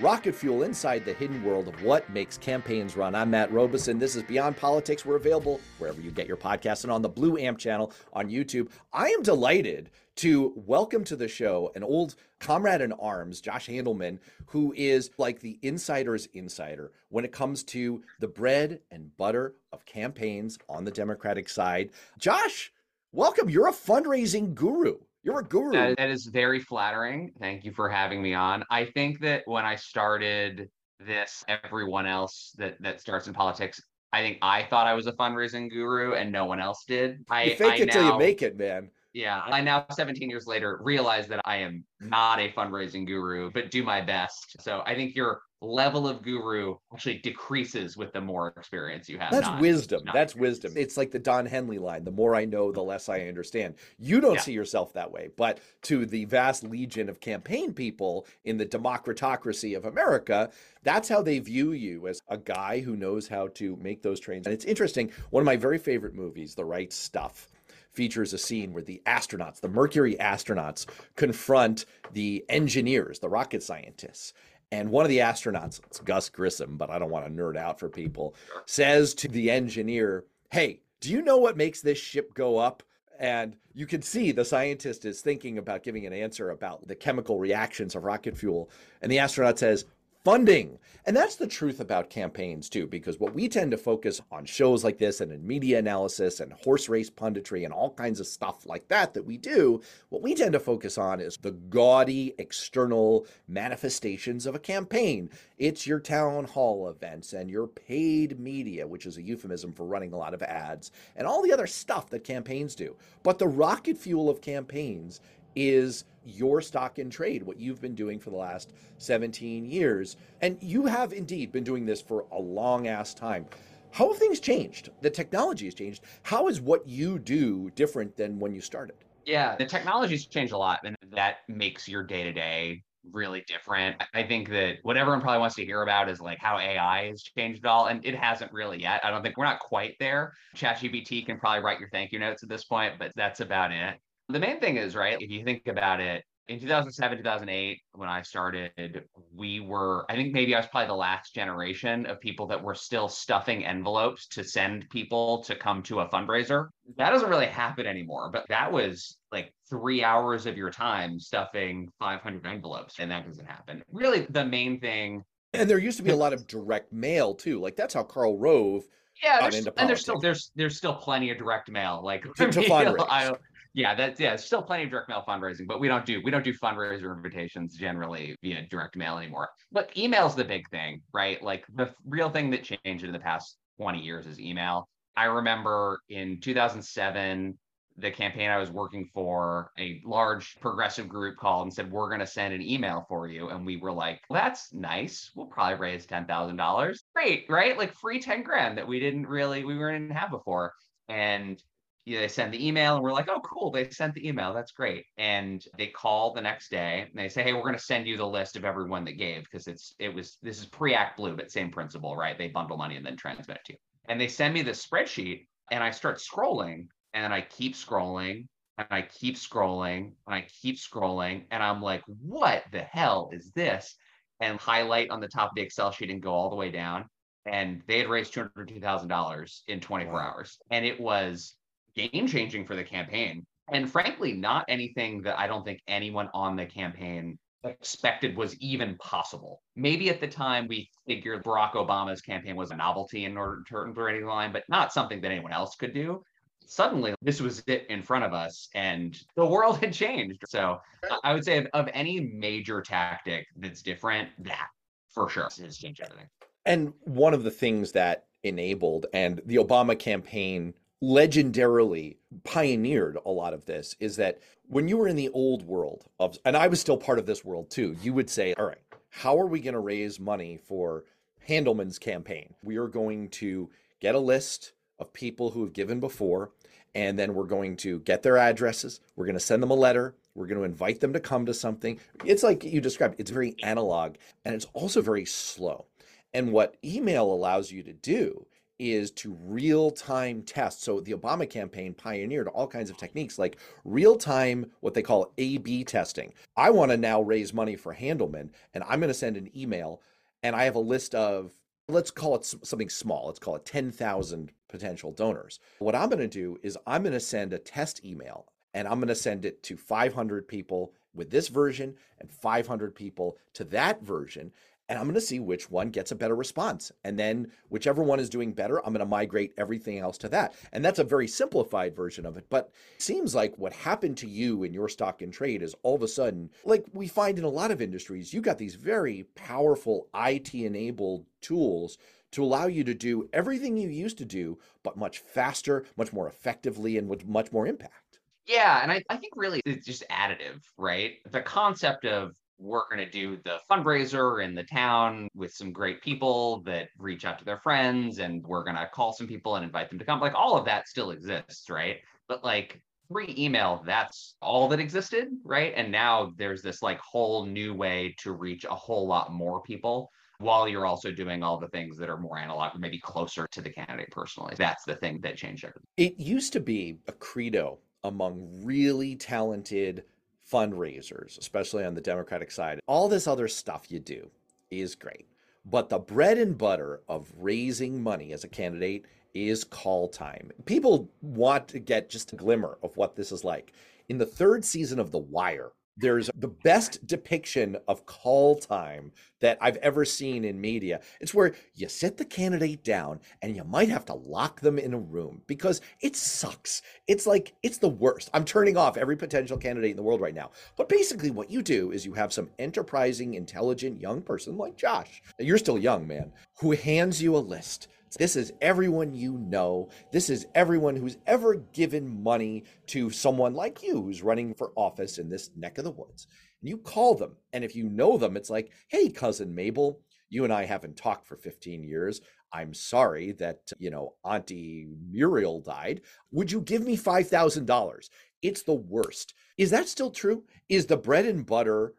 Rocket Fuel inside the hidden world of what makes campaigns run. I'm Matt Robison. This is Beyond Politics. We're available wherever you get your podcasts and on the Blue Amp channel on YouTube. I am delighted to welcome to the show an old comrade in arms, Josh Handelman, who is like the insider's insider when it comes to the bread and butter of campaigns on the Democratic side. Josh, welcome. You're a fundraising guru. You're a guru. That, that is very flattering. Thank you for having me on. I think that when I started this, everyone else that that starts in politics, I think I thought I was a fundraising guru and no one else did. I you fake I it now, till you make it, man. Yeah, I now 17 years later realize that I am not a fundraising guru, but do my best. So I think your level of guru actually decreases with the more experience you have. That's not, wisdom. not That's experience. wisdom. It's like the Don Henley line the more I know, the less I understand. You don't Yeah. see yourself that way, but to the vast legion of campaign people in the democratocracy of America, that's how they view you as a guy who knows how to make those trains. And it's interesting. One of my very favorite movies, The Right Stuff, features a scene where the astronauts, the Mercury astronauts, confront the engineers, the rocket scientists. And one of the astronauts, it's Gus Grissom, but I don't want to nerd out for people, says to the engineer, Hey, do you know what makes this ship go up? And you can see the scientist is thinking about giving an answer about the chemical reactions of rocket fuel. And the astronaut says, funding. And that's the truth about campaigns, too, because what we tend to focus on shows like this and in media analysis and horse race punditry and all kinds of stuff like that that we do, what we tend to focus on is the gaudy external manifestations of a campaign. It's your town hall events and your paid media, which is a euphemism for running a lot of ads, and all the other stuff that campaigns do. But the rocket fuel of campaigns is your stock in trade, what you've been doing for the last 17 years. And you have indeed been doing this for a long ass time. How have things changed? The technology has changed. How is what you do different than when you started? Yeah, the technology's changed a lot, and that makes your day to day really different. I- think that what everyone probably wants to hear about is like how AI has changed it all, and it hasn't really yet. I don't think we're not quite there. ChatGPT can probably write your thank you notes at this point, but that's about it. The main thing is, right, if you think about it, in 2007, 2008, when I started, we were, I think maybe I was probably the last generation of people that were still stuffing envelopes to send people to come to a fundraiser. That doesn't really happen anymore, but that was like three hours of your time stuffing 500 envelopes, and that doesn't happen. Really, the main thing And there used to be a lot of direct mail too. Like that's how Karl Rove yeah, there's, and there's still there's there's still plenty of direct mail. Like To- to fundraise. I- yeah, that's yeah, still plenty of direct mail fundraising, but we don't do we don't do fundraiser invitations generally via direct mail anymore. But email's the big thing, right? Like the real thing that changed in the past 20 years is email. I remember in 2007 the campaign I was working for, a large progressive group called and said, We're going to send an email for you. And we were like, well, That's nice. We'll probably raise $10,000. Great, right? Like free 10 grand that we didn't really, we didn't have before. And you know, they send the email and we're like, oh, cool. They sent the email. That's great. And they call the next day and they say, hey, we're going to send you the list of everyone that gave because it's, it was, this is pre ActBlue, but same principle, right? They bundle money and then transmit it to you. And they send me this spreadsheet and I start scrolling and I keep scrolling and I keep scrolling and I keep scrolling. And I'm like, what the hell is this? And highlight on the top of the Excel sheet and go all the way down. And they had raised $202,000 in 24 Wow. hours. And it was game changing for the campaign. And frankly, not anything that I don't think anyone on the campaign expected was even possible. Maybe at the time we figured Barack Obama's campaign was a novelty in order to turn any line, but not something that anyone else could do. Suddenly, this was it in front of us, and the world had changed. So, I- I would say of, of any major tactic that's different, that for sure has changed everything. And one of the things that enabled and the Obama campaign legendarily pioneered a lot of this is that when you were in the old world of and I was still part of this world too, you would say, "All right, how are we going to raise money for Handelman's campaign? We are going to get a list of people who have given before and then we're going to get their addresses. We're going to send them a letter. We're going to invite them to come to something. It's like you described, it's very analog and it's also very slow. And what email allows you to do is to real time test. So the Obama campaign pioneered all kinds of techniques like real time, what they call A B testing. I want to now raise money for Handelman, and I'm going to send an email, and I have a list of, let's call it something small, let's call it 10,000 potential donors. What I'm going to do is I'm going to send a test email, and I'm going to send it to 500 people with this version and 500 people to that version and I'm going to see which one gets a better response. And then whichever one is doing better, I'm going to migrate everything else to that. And that's a very simplified version of it. But it seems like what happened to you in your stock and trade is all of a sudden, like we find in a lot of industries, you got these very powerful IT enabled tools to allow you to do everything you used to do, but much faster, much more effectively, and with much more impact. Yeah, and I, I think really it's just additive, right? The concept of we're going to do the fundraiser in the town with some great people that reach out to their friends and we're going to call some people and invite them to come. Like all of that still exists right? But like free email that's all that existed right? And now there's this like whole new way to reach a whole lot more people while you're also doing all the things that are more analog or maybe closer to the candidate personally. That's the thing that changed everything. It used to be a credo among really talented fundraisers, especially on the Democratic side. All this other stuff you do is great. But the bread and butter of raising money as a candidate is call time. People want to get just a glimmer of what this is like. In the third season of The Wire, there's the best depiction of call time that I've ever seen in media. It's where you sit the candidate down and you might have to lock them in a room because it sucks. It's like, it's the worst. I'm turning off every potential candidate in the world right now. But basically, what you do is you have some enterprising, intelligent young person like Josh, you're still young, man, who hands you a list this is everyone you know. This is everyone who's ever given money to someone like you who's running for office in this neck of the woods. And you call them. And if you know them, it's like, hey, cousin Mabel, you and I haven't talked for 15 years. I'm sorry that, you know, Auntie Muriel died. Would you give me $5,000? It's the worst. Is that still true? Is the bread and butter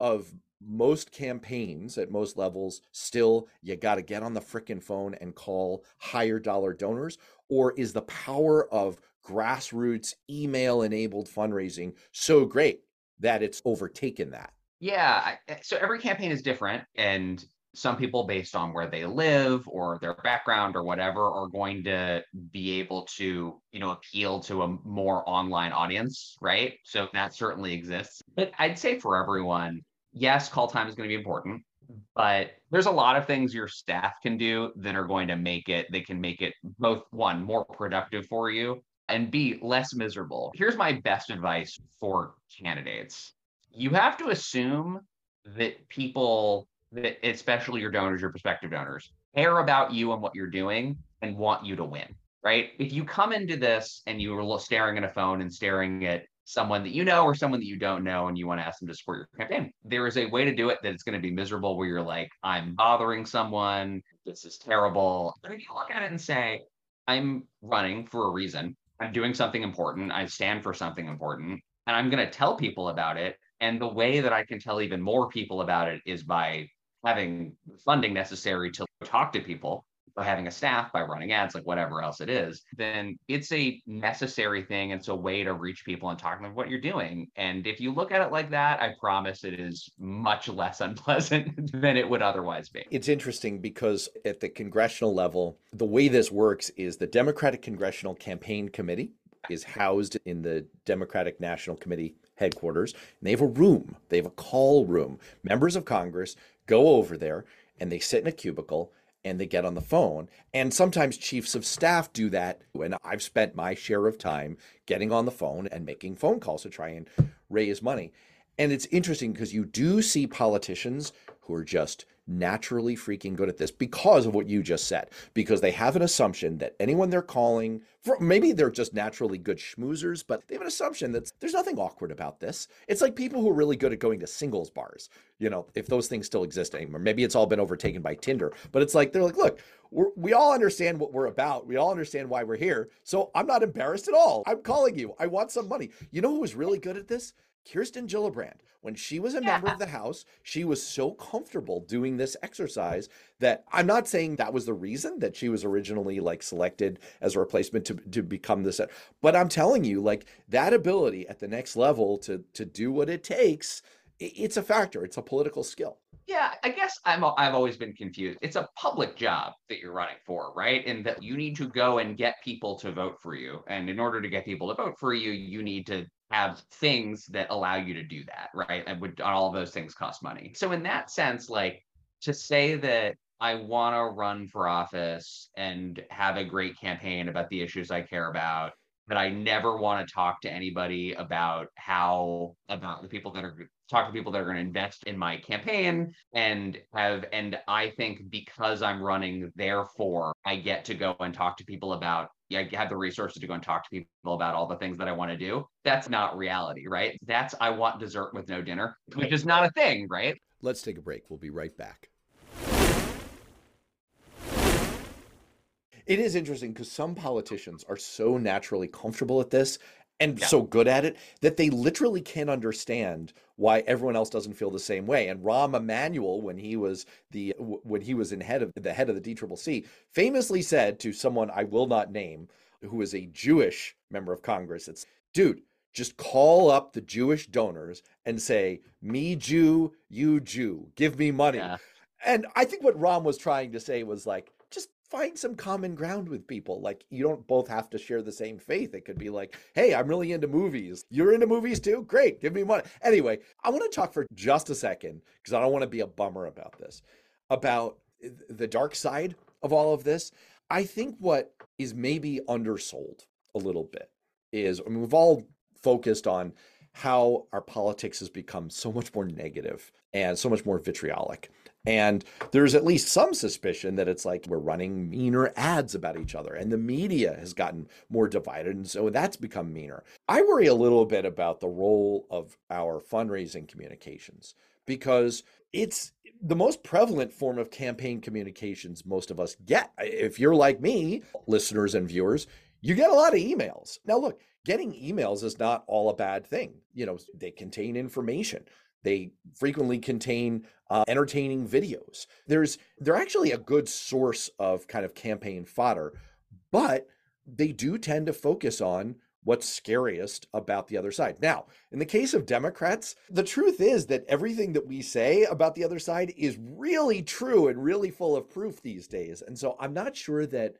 of most campaigns at most levels still you got to get on the frickin' phone and call higher dollar donors or is the power of grassroots email enabled fundraising so great that it's overtaken that? Yeah eh, so every campaign is different and some people based on where they live or their background or whatever are going to be able to you know appeal to a more online audience right? So that certainly exists. But i'd say for everyone yes, call time is going to be important, but there's a lot of things your staff can do that are going to make it, they can make it both one, more productive for you, and B, less miserable. Here's my best advice for candidates you have to assume that people, that especially your donors, your prospective donors, care about you and what you're doing and want you to win right? If you come into this and you are staring at a phone and staring at someone that you know or someone that you don't know and you want to ask them to support your campaign. There is a way to do it that it's going to be miserable where you're like, I'm bothering someone. This is terrible. But if you look at it and say, I'm running for a reason, I'm doing something important, I stand for something important, and I'm going to tell people about it. And the way that I can tell even more people about it is by having the funding necessary to talk to people having a staff, by running ads, like whatever else it is, then it's a necessary thing. It's a way to reach people and talk to them what you're doing. And if you look at it like that, I promise it is much less unpleasant than it would otherwise be. It's interesting because at the congressional level, the way this works is the Democratic Congressional Campaign Committee is housed in the Democratic National Committee headquarters. And they have a room, they have a call room. Members of Congress go over there and they sit in a cubicle and they get on the phone. And sometimes chiefs of staff do that. And I've spent my share of time getting on the phone and making phone calls to try and raise money. And it's interesting because you do see politicians who are just naturally freaking good at this because of what you just said, because they have an assumption that anyone they're calling, for, maybe they're just naturally good schmoozers, but they have an assumption that there's nothing awkward about this. It's like people who are really good at going to singles bars, you know, if those things still exist anymore. Maybe it's all been overtaken by Tinder, but it's like, they're like, look, we all understand what we're about. We all understand why we're here. So I'm not embarrassed at all. I'm calling you. I want some money. You know who was really good at this? Kirsten Gillibrand, when she was a Yeah. member of the House, she was so comfortable doing this exercise that I'm not saying that was the reason that she was originally like selected as a replacement to, to become this, but I'm telling you, like that ability at the next level to to do what it takes, it's a factor. It's a political skill. Yeah, I guess I'm I've always been confused. It's a public job that you're running for, right? And that you need to go and get people to vote for you. And in order to get people to vote for you, you need to have things that allow you to do that, right? And would all of those things cost money. So in that sense, like to say that I want to run for office and have a great campaign about the issues I care about, but I never want to talk to anybody about how about the people that are talk to people that are going to invest in my campaign and have and I think because I'm running therefore I get to go and talk to people about I have the resources to go and talk to people about all the things that I want to do. That's not reality, right? That's I want dessert with no dinner, which is not a thing, right? Let's take a break. We'll be right back. It is interesting because some politicians are so naturally comfortable at this and Yeah. so good at it that they literally can't understand why everyone else doesn't feel the same way. And Rahm Emanuel, when he was the when he was in head of the head of the DCCC, famously said to someone I will not name, who is a Jewish member of Congress, it's dude, just call up the Jewish donors and say, "Me Jew, you Jew, give me money." Yeah. And I think what Rahm was trying to say was like, find some common ground with people. Like, you don't both have to share the same faith. It could be like, hey, I'm really into movies. You're into movies too? Great. Give me money. Anyway, I want to talk for just a second because I don't want to be a bummer about this, about the dark side of all of this. I think what is maybe undersold a little bit is, I mean, we've all focused on how our politics has become so much more negative and so much more vitriolic. And there's at least some suspicion that it's like we're running meaner ads about each other, and the media has gotten more divided. And so that's become meaner. I worry a little bit about the role of our fundraising communications because it's the most prevalent form of campaign communications most of us get. If you're like me, listeners and viewers, you get a lot of emails. Now, look, getting emails is not all a bad thing. You know, they contain information. They frequently contain uh, entertaining videos. There's they're actually a good source of kind of campaign fodder, but they do tend to focus on what's scariest about the other side. Now, in the case of Democrats, the truth is that everything that we say about the other side is really true and really full of proof these days. And so I'm not sure that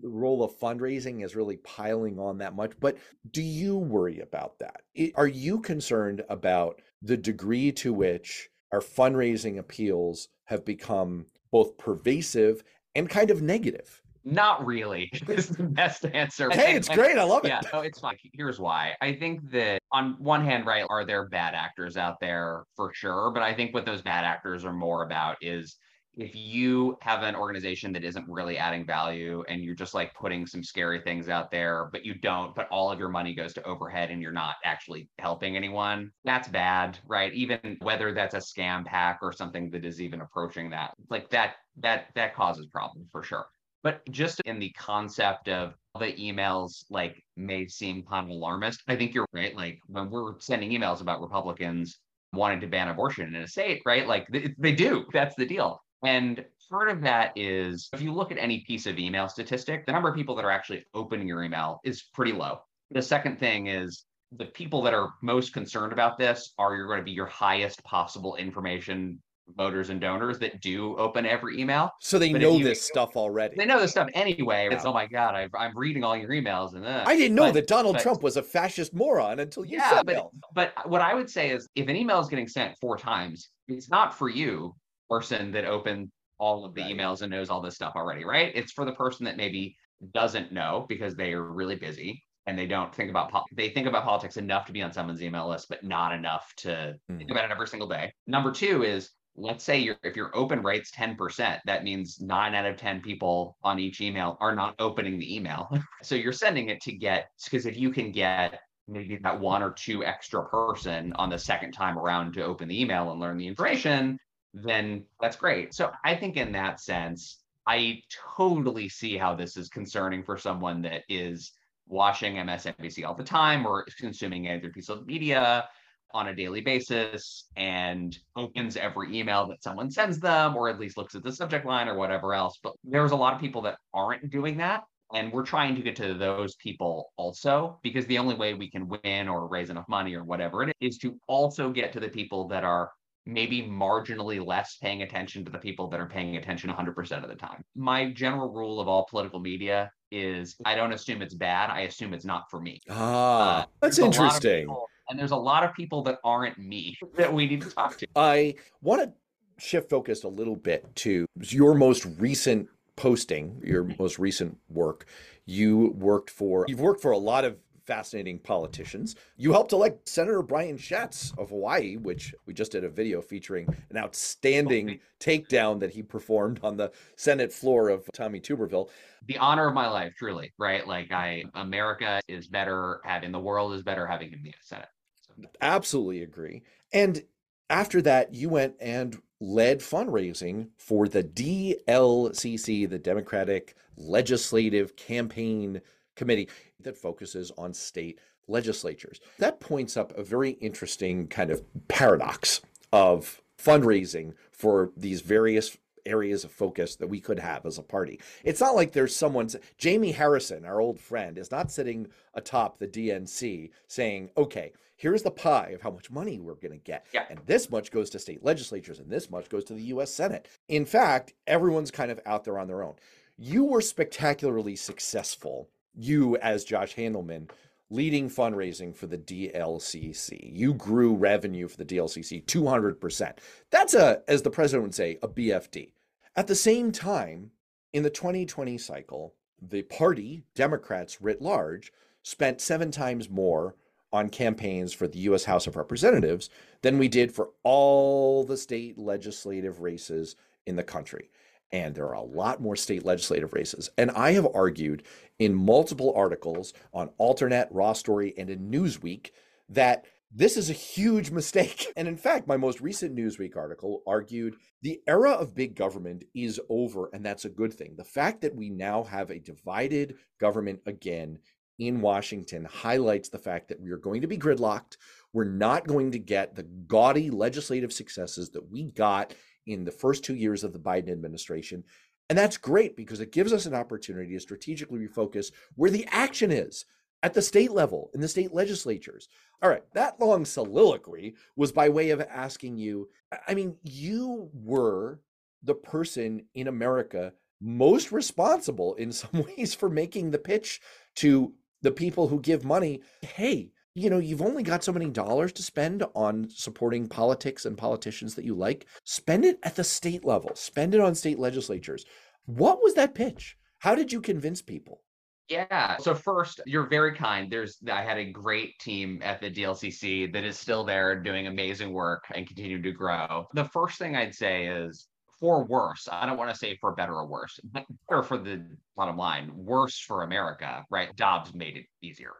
the role of fundraising is really piling on that much. But do you worry about that? Are you concerned about the degree to which our fundraising appeals have become both pervasive and kind of negative? Not really is the best answer. Hey, it's great. I love it. Yeah, no, it's fine. Here's why. I think that on one hand, right, are there bad actors out there for sure? But I think what those bad actors are more about is if you have an organization that isn't really adding value and you're just like putting some scary things out there, but you don't, but all of your money goes to overhead and you're not actually helping anyone, that's bad, right? Even whether that's a scam pack or something that is even approaching that, like that, that, that causes problems for sure. But just in the concept of the emails, like may seem kind of alarmist. I think you're right. Like when we're sending emails about Republicans wanting to ban abortion in a state, right? Like they, they do. That's the deal. And part of that is if you look at any piece of email statistic, the number of people that are actually opening your email is pretty low. The second thing is the people that are most concerned about this are you're going to be your highest possible information voters and donors that do open every email. So they But know you- this stuff already. They know this stuff anyway. It's Yeah. oh my god, I've, I'm reading all your emails and uh, I didn't know but- that Donald but- Trump was a fascist moron until you yeah, said but but what I would say is if an email is getting sent four times, it's not for you, person that opened all of the Right. emails and knows all this stuff already, right? It's for the person that maybe doesn't know because they are really busy and they don't think about pol- they think about politics enough to be on someone's email list, but not enough to think Mhm. about it every single day. Number two is let's say your if your open rate's 10%, that means nine out of 10 people on each email are not opening the email. so you're sending it to get because if you can get maybe that one or two extra person on the second time around to open the email and learn the information, then that's great. So I think in that sense, I totally see how this is concerning for someone that is watching MSNBC all the time or is consuming other piece of media on a daily basis and opens every email that someone sends them, or at least looks at the subject line or whatever else. But there's a lot of people that aren't doing that. And we're trying to get to those people also, because the only way we can win or raise enough money or whatever it is to also get to the people that are maybe marginally less paying attention to the people that are paying attention 100% of the time. My general rule of all political media is I don't assume it's bad, I assume it's not for me. Ah, uh, that's interesting. People, and there's a lot of people that aren't me that we need to talk to. I want to shift focus a little bit to your most recent posting, your most recent work. You worked for you've worked for a lot of fascinating politicians. You helped elect Senator Brian Schatz of Hawaii, which we just did a video featuring an outstanding takedown that he performed on the Senate floor of Tommy Tuberville. The honor of my life, truly, right? Like I America is better having the world is better having him in the Senate. So. Absolutely agree. And after that, you went and led fundraising for the DLCC, the Democratic Legislative Campaign Committee that focuses on state legislatures. That points up a very interesting kind of paradox of fundraising for these various areas of focus that we could have as a party. It's not like there's someone's Jamie Harrison, our old friend, is not sitting atop the DNC saying, okay, here's the pie of how much money we're going to get. Yeah. And this much goes to state legislatures and this much goes to the US Senate. In fact, everyone's kind of out there on their own. You were spectacularly successful you as Josh Handelman leading fundraising for the DLCC. You grew revenue for the DLCC 200%. That's a, as the president would say, a BFD. At the same time, in the 2020 cycle, the party, Democrats writ large, spent seven times more on campaigns for the US House of Representatives than we did for all the state legislative races in the country and there are a lot more state legislative races. And I have argued in multiple articles on Alternet, Raw Story, and in Newsweek that this is a huge mistake. And in fact, my most recent Newsweek article argued the era of big government is over, and that's a good thing. The fact that we now have a divided government again in Washington highlights the fact that we are going to be gridlocked. We're not going to get the gaudy legislative successes that we got in the first two years of the Biden administration. And that's great because it gives us an opportunity to strategically refocus where the action is at the state level, in the state legislatures. All right, that long soliloquy was by way of asking you I mean, you were the person in America most responsible in some ways for making the pitch to the people who give money hey, you know, you've only got so many dollars to spend on supporting politics and politicians that you like. Spend it at the state level, spend it on state legislatures. What was that pitch? How did you convince people? Yeah. So first, you're very kind. There's I had a great team at the DLCC that is still there doing amazing work and continue to grow. The first thing I'd say is for worse. I don't want to say for better or worse, but better for the bottom line, worse for America, right? Dobbs made it easier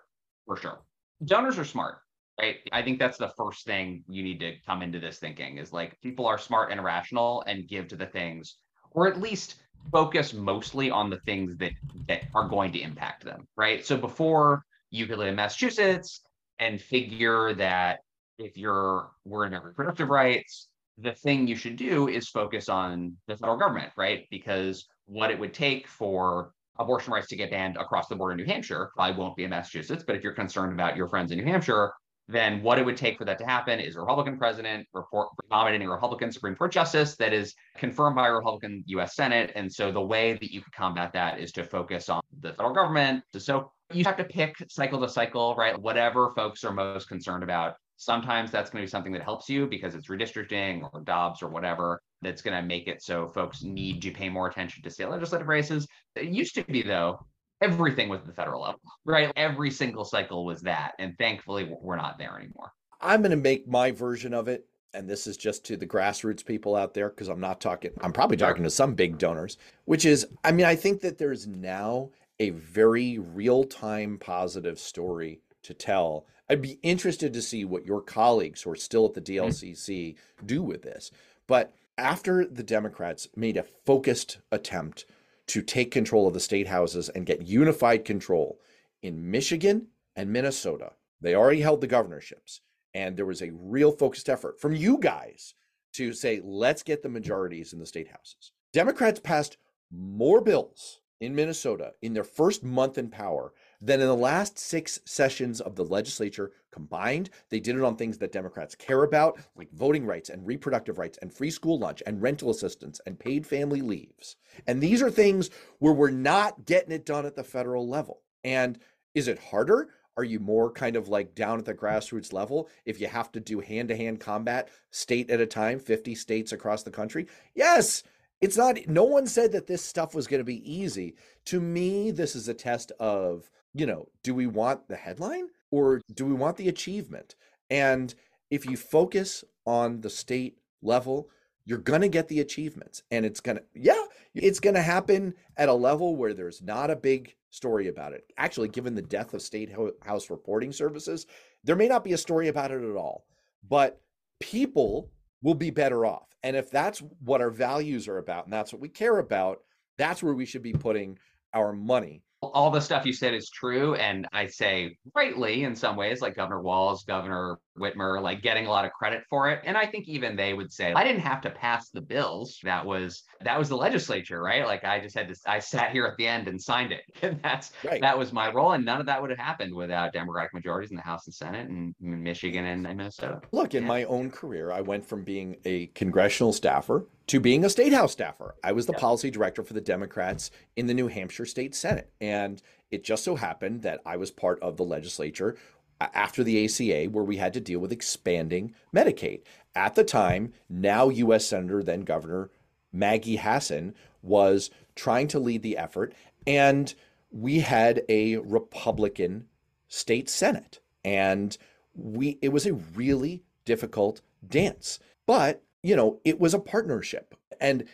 for sure donors are smart right? I think that's the first thing you need to come into this thinking is like people are smart and rational and give to the things or at least focus mostly on the things that that are going to impact them right? So before you could live in massachusetts and figure that if you're we're in reproductive rights the thing you should do is focus on the federal government right? Because what it would take for abortion rights to get banned across the board in New Hampshire. I won't be in Massachusetts, but if you're concerned about your friends in New Hampshire, then what it would take for that to happen is a Republican president report nominating a Republican Supreme Court justice that is confirmed by a Republican U.S. Senate. And so the way that you could combat that is to focus on the federal government. So you have to pick cycle to cycle, right? Whatever folks are most concerned about. Sometimes that's going to be something that helps you because it's redistricting or Dobbs or whatever that's going to make it so folks need to pay more attention to state legislative races. It used to be, though, everything was the federal level, right? Every single cycle was that. And thankfully, we're not there anymore. I'm going to make my version of it. And this is just to the grassroots people out there, because I'm not talking, I'm probably talking to some big donors, which is, I mean, I think that there's now a very real time positive story to tell. I'd be interested to see what your colleagues who are still at the DLCC mm-hmm. do with this. But after the Democrats made a focused attempt to take control of the state houses and get unified control in Michigan and Minnesota, they already held the governorships. And there was a real focused effort from you guys to say, let's get the majorities in the state houses. Democrats passed more bills in Minnesota in their first month in power than in the last six sessions of the legislature combined. They did it on things that Democrats care about, like voting rights and reproductive rights and free school lunch and rental assistance and paid family leaves. And these are things where we're not getting it done at the federal level. And is it harder? Are you more kind of like down at the grassroots level if you have to do hand to hand combat state at a time, 50 states across the country? Yes. It's not, no one said that this stuff was going to be easy. To me, this is a test of you know, do we want the headline or do we want the achievement? And if you focus on the state level, you're going to get the achievements. And it's going to, yeah, it's going to happen at a level where there's not a big story about it. Actually, given the death of state house reporting services, there may not be a story about it at all, but people will be better off. And if that's what our values are about and that's what we care about, that's where we should be putting our money all the stuff you said is true. And I say rightly in some ways, like Governor Walz, Governor Whitmer, like getting a lot of credit for it. And I think even they would say, I didn't have to pass the bills. That was that was the legislature, right? Like I just had to I sat here at the end and signed it. And that's right. that was my role. And none of that would have happened without Democratic majorities in the House and Senate and Michigan and Minnesota. Look, in yeah. my own career, I went from being a congressional staffer to being a state house staffer. I was the yeah. policy director for the Democrats in the New Hampshire State Senate. And it just so happened that I was part of the legislature after the ACA where we had to deal with expanding Medicaid. At the time, now U.S. Senator, then Governor Maggie Hassan was trying to lead the effort. And we had a Republican state Senate. And we it was a really difficult dance. But you know, it was a partnership. And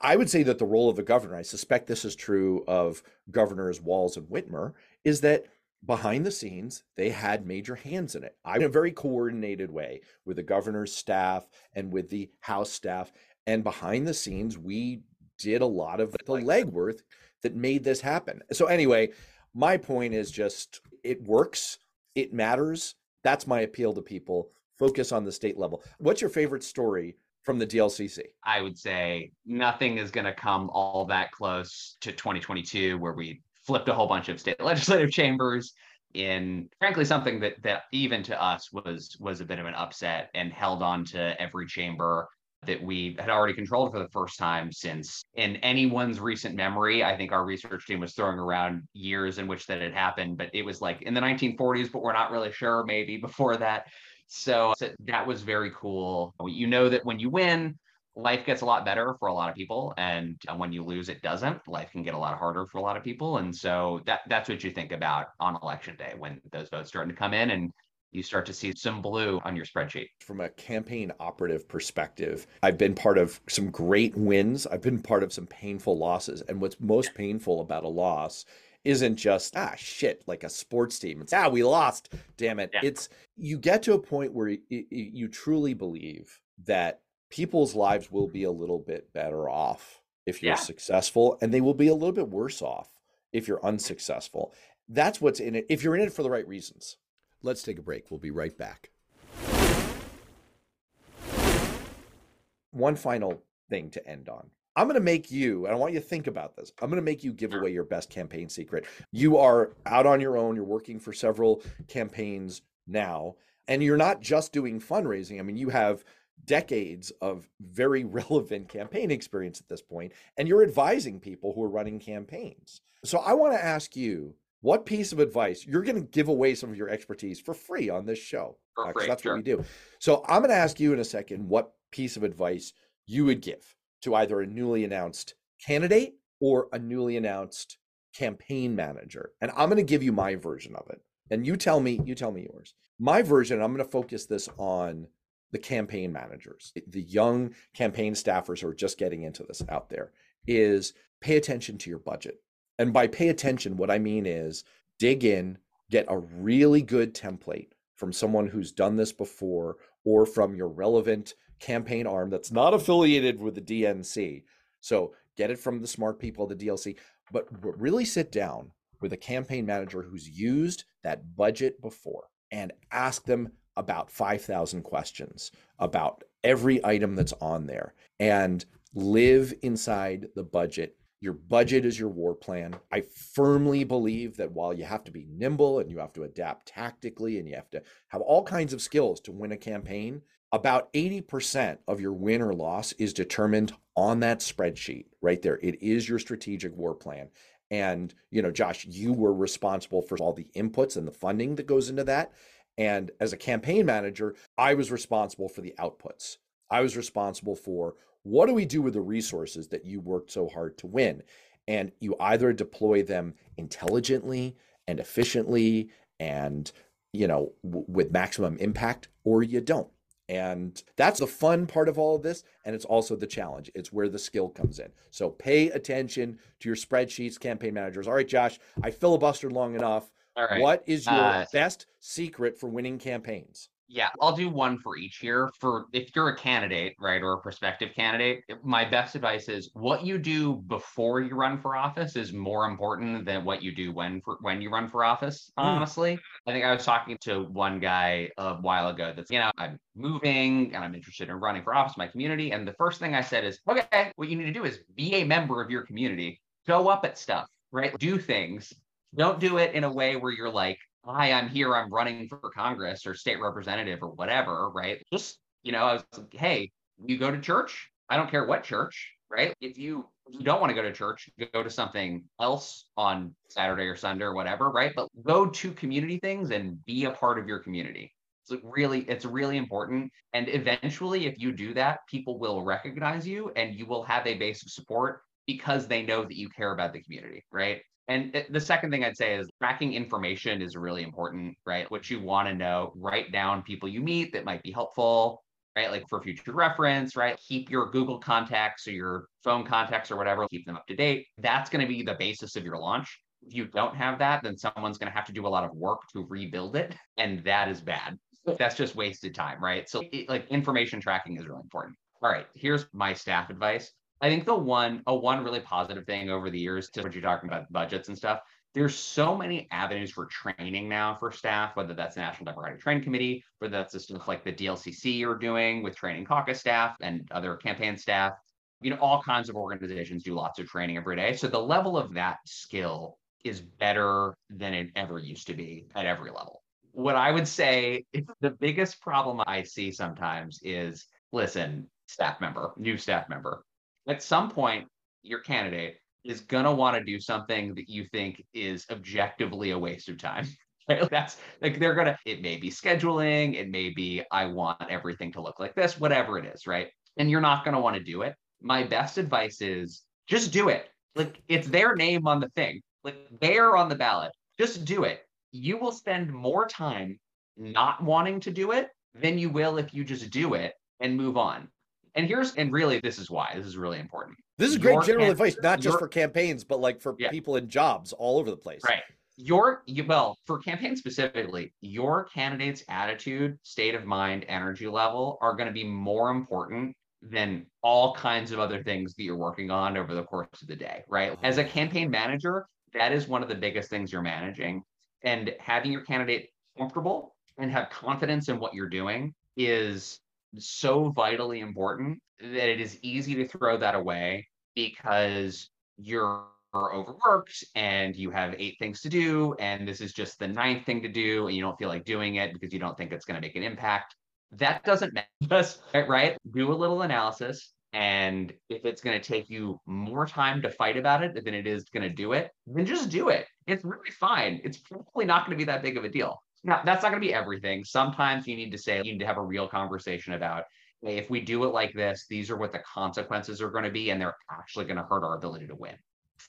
I would say that the role of the governor, I suspect this is true of governors Walz and Whitmer, is that behind the scenes, they had major hands in it. I in a very coordinated way with the governor's staff and with the House staff. And behind the scenes, we did a lot of the legwork that made this happen. So, anyway, my point is just it works, it matters. That's my appeal to people. Focus on the state level. What's your favorite story from the DLCC? I would say nothing is going to come all that close to 2022, where we flipped a whole bunch of state legislative chambers in frankly something that that even to us was was a bit of an upset and held on to every chamber that we had already controlled for the first time since in anyone's recent memory i think our research team was throwing around years in which that had happened but it was like in the 1940s but we're not really sure maybe before that so, so that was very cool. You know that when you win, life gets a lot better for a lot of people and when you lose it doesn't life can get a lot harder for a lot of people and so that that's what you think about on election day when those votes start to come in and you start to see some blue on your spreadsheet. From a campaign operative perspective, I've been part of some great wins. I've been part of some painful losses. And what's most painful about a loss isn't just ah shit like a sports team. It's ah we lost, damn it. Yeah. It's you get to a point where you, you truly believe that people's lives will be a little bit better off if you're yeah. successful, and they will be a little bit worse off if you're unsuccessful. That's what's in it. If you're in it for the right reasons. Let's take a break. We'll be right back. One final thing to end on. I'm going to make you, and I want you to think about this. I'm going to make you give away your best campaign secret. You are out on your own, you're working for several campaigns now, and you're not just doing fundraising. I mean, you have decades of very relevant campaign experience at this point, and you're advising people who are running campaigns. So I want to ask you what piece of advice you're going to give away some of your expertise for free on this show. For uh, free, that's sure. what we do. So I'm going to ask you in a second what piece of advice you would give to either a newly announced candidate or a newly announced campaign manager. And I'm going to give you my version of it. And you tell me, you tell me yours. My version, I'm going to focus this on the campaign managers, the young campaign staffers who are just getting into this out there, is pay attention to your budget. And by pay attention, what I mean is dig in, get a really good template from someone who's done this before or from your relevant campaign arm that's not affiliated with the DNC. So get it from the smart people of the DLC, but really sit down with a campaign manager who's used that budget before and ask them about 5,000 questions about every item that's on there and live inside the budget. Your budget is your war plan. I firmly believe that while you have to be nimble and you have to adapt tactically and you have to have all kinds of skills to win a campaign, about 80% of your win or loss is determined on that spreadsheet right there. It is your strategic war plan. And, you know, Josh, you were responsible for all the inputs and the funding that goes into that. And as a campaign manager, I was responsible for the outputs. I was responsible for what do we do with the resources that you worked so hard to win? And you either deploy them intelligently and efficiently and, you know, w- with maximum impact or you don't. And that's the fun part of all of this. And it's also the challenge. It's where the skill comes in. So pay attention to your spreadsheets, campaign managers. All right, Josh, I filibustered long enough. All right. What is your uh, best secret for winning campaigns? Yeah, I'll do one for each here. For if you're a candidate, right, or a prospective candidate, my best advice is what you do before you run for office is more important than what you do when for when you run for office. Hmm. Honestly, mm. I think I was talking to one guy a while ago that's you know I'm moving and I'm interested in running for office in my community, and the first thing I said is, okay, what you need to do is be a member of your community, show up at stuff, right, do things. Don't do it in a way where you're like, hi, I'm here, I'm running for Congress or state representative or whatever, right? Just, you know, I was like, hey, you go to church? I don't care what church, right? If you if you don't want to go to church, go to something else on Saturday or Sunday or whatever, right? But go to community things and be a part of your community. It's really, it's really important. And eventually, if you do that, people will recognize you and you will have a base of support because they know that you care about the community, right? And the second thing I'd say is tracking information is really important, right? What you want to know, write down people you meet that might be helpful, right? Like for future reference, right? Keep your Google contacts or your phone contacts or whatever, keep them up to date. That's going to be the basis of your launch. If you don't have that, then someone's going to have to do a lot of work to rebuild it. And that is bad. That's just wasted time, right? So, it, like, information tracking is really important. All right, here's my staff advice. I think the one, a one really positive thing over the years to what you're talking about budgets and stuff, there's so many avenues for training now for staff, whether that's the National Democratic Training Committee, whether that's just like the DLCC are doing with training caucus staff and other campaign staff. You know, all kinds of organizations do lots of training every day. So the level of that skill is better than it ever used to be at every level. What I would say is the biggest problem I see sometimes is listen, staff member, new staff member, at some point, your candidate is going to want to do something that you think is objectively a waste of time. Right? That's like they're going to, it may be scheduling, it may be, I want everything to look like this, whatever it is, right? And you're not going to want to do it. My best advice is just do it. Like it's their name on the thing, like they're on the ballot. Just do it. You will spend more time not wanting to do it than you will if you just do it and move on. And here's and really this is why this is really important. This is great general advice, not just for campaigns, but like for yeah. people in jobs all over the place. Right. Your you, well, for campaigns specifically, your candidate's attitude, state of mind, energy level are going to be more important than all kinds of other things that you're working on over the course of the day, right? Oh, As a campaign manager, that is one of the biggest things you're managing. And having your candidate comfortable and have confidence in what you're doing is so vitally important that it is easy to throw that away because you're overworked and you have eight things to do and this is just the ninth thing to do and you don't feel like doing it because you don't think it's going to make an impact. That doesn't matter right do a little analysis and if it's going to take you more time to fight about it than it is going to do it then just do it. It's really fine. It's probably not going to be that big of a deal now, that's not going to be everything. Sometimes you need to say, you need to have a real conversation about, if we do it like this, these are what the consequences are going to be, and they're actually going to hurt our ability to win.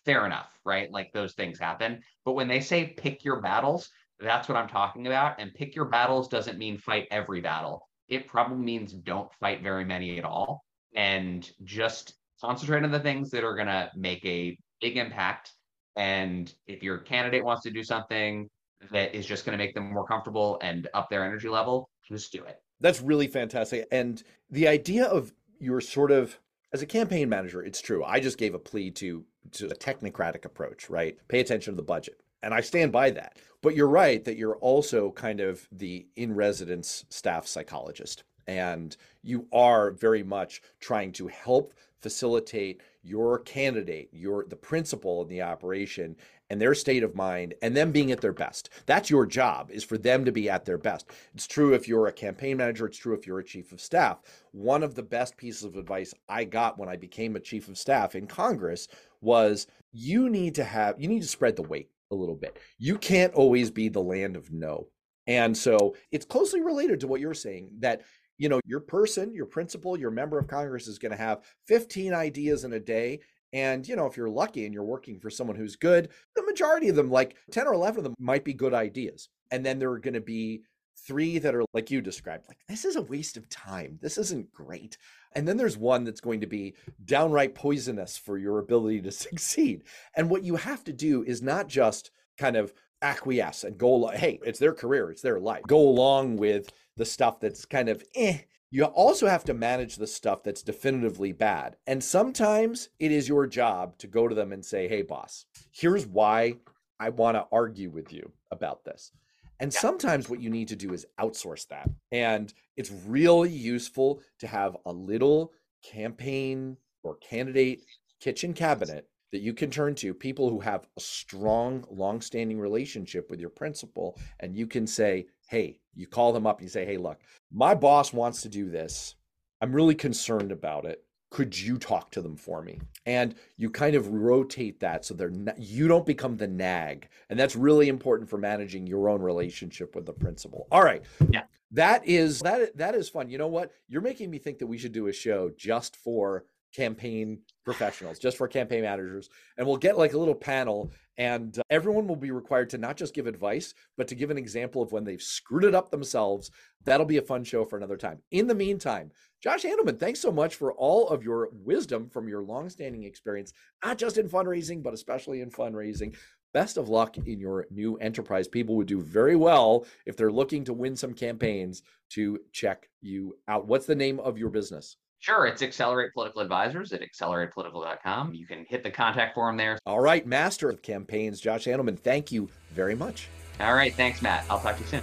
Fair enough, right? Like those things happen. But when they say pick your battles, that's what I'm talking about. And pick your battles doesn't mean fight every battle. It probably means don't fight very many at all and just concentrate on the things that are going to make a big impact. And if your candidate wants to do something, that is just going to make them more comfortable and up their energy level, just do it. That's really fantastic. And the idea of your sort of as a campaign manager, it's true. I just gave a plea to to a technocratic approach, right? Pay attention to the budget. And I stand by that. But you're right that you're also kind of the in residence staff psychologist. And you are very much trying to help facilitate your candidate, your the principal in the operation and their state of mind and them being at their best. That's your job is for them to be at their best. It's true if you're a campaign manager, it's true if you're a chief of staff. One of the best pieces of advice I got when I became a chief of staff in Congress was you need to have you need to spread the weight a little bit. You can't always be the land of no. And so it's closely related to what you're saying that you know your person your principal your member of congress is going to have 15 ideas in a day and you know if you're lucky and you're working for someone who's good the majority of them like 10 or 11 of them might be good ideas and then there are going to be three that are like you described like this is a waste of time. This isn't great. And then there's one that's going to be downright poisonous for your ability to succeed and what you have to do is not just kind of acquiesce and go hey it's their career it's their life. Go along with the stuff that's kind of eh. You also have to manage the stuff that's definitively bad. And sometimes it is your job to go to them and say, hey, boss, here's why I want to argue with you about this. And yeah. sometimes what you need to do is outsource that. And it's really useful to have a little campaign or candidate kitchen cabinet that you can turn to people who have a strong, long-standing relationship with your principal, and you can say, hey, you call them up and you say, hey, look, my boss wants to do this. I'm really concerned about it. Could you talk to them for me? And you kind of rotate that so they're not, you don't become the nag. And that's really important for managing your own relationship with the principal. All right. Yeah. That is that that is fun. You know what? You're making me think that we should do a show just for campaign professionals, just for campaign managers. And we'll get like a little panel, and uh, everyone will be required to not just give advice, but to give an example of when they've screwed it up themselves. That'll be a fun show for another time. In the meantime, Josh Handelman, thanks so much for all of your wisdom from your longstanding experience, not just in fundraising, but especially in fundraising. Best of luck in your new enterprise. People would do very well if they're looking to win some campaigns to check you out. What's the name of your business? Sure, it's Accelerate Political Advisors at acceleratepolitical.com. You can hit the contact form there. All right, Master of Campaigns, Josh Handelman, thank you very much. All right, thanks, Matt. I'll talk to you soon.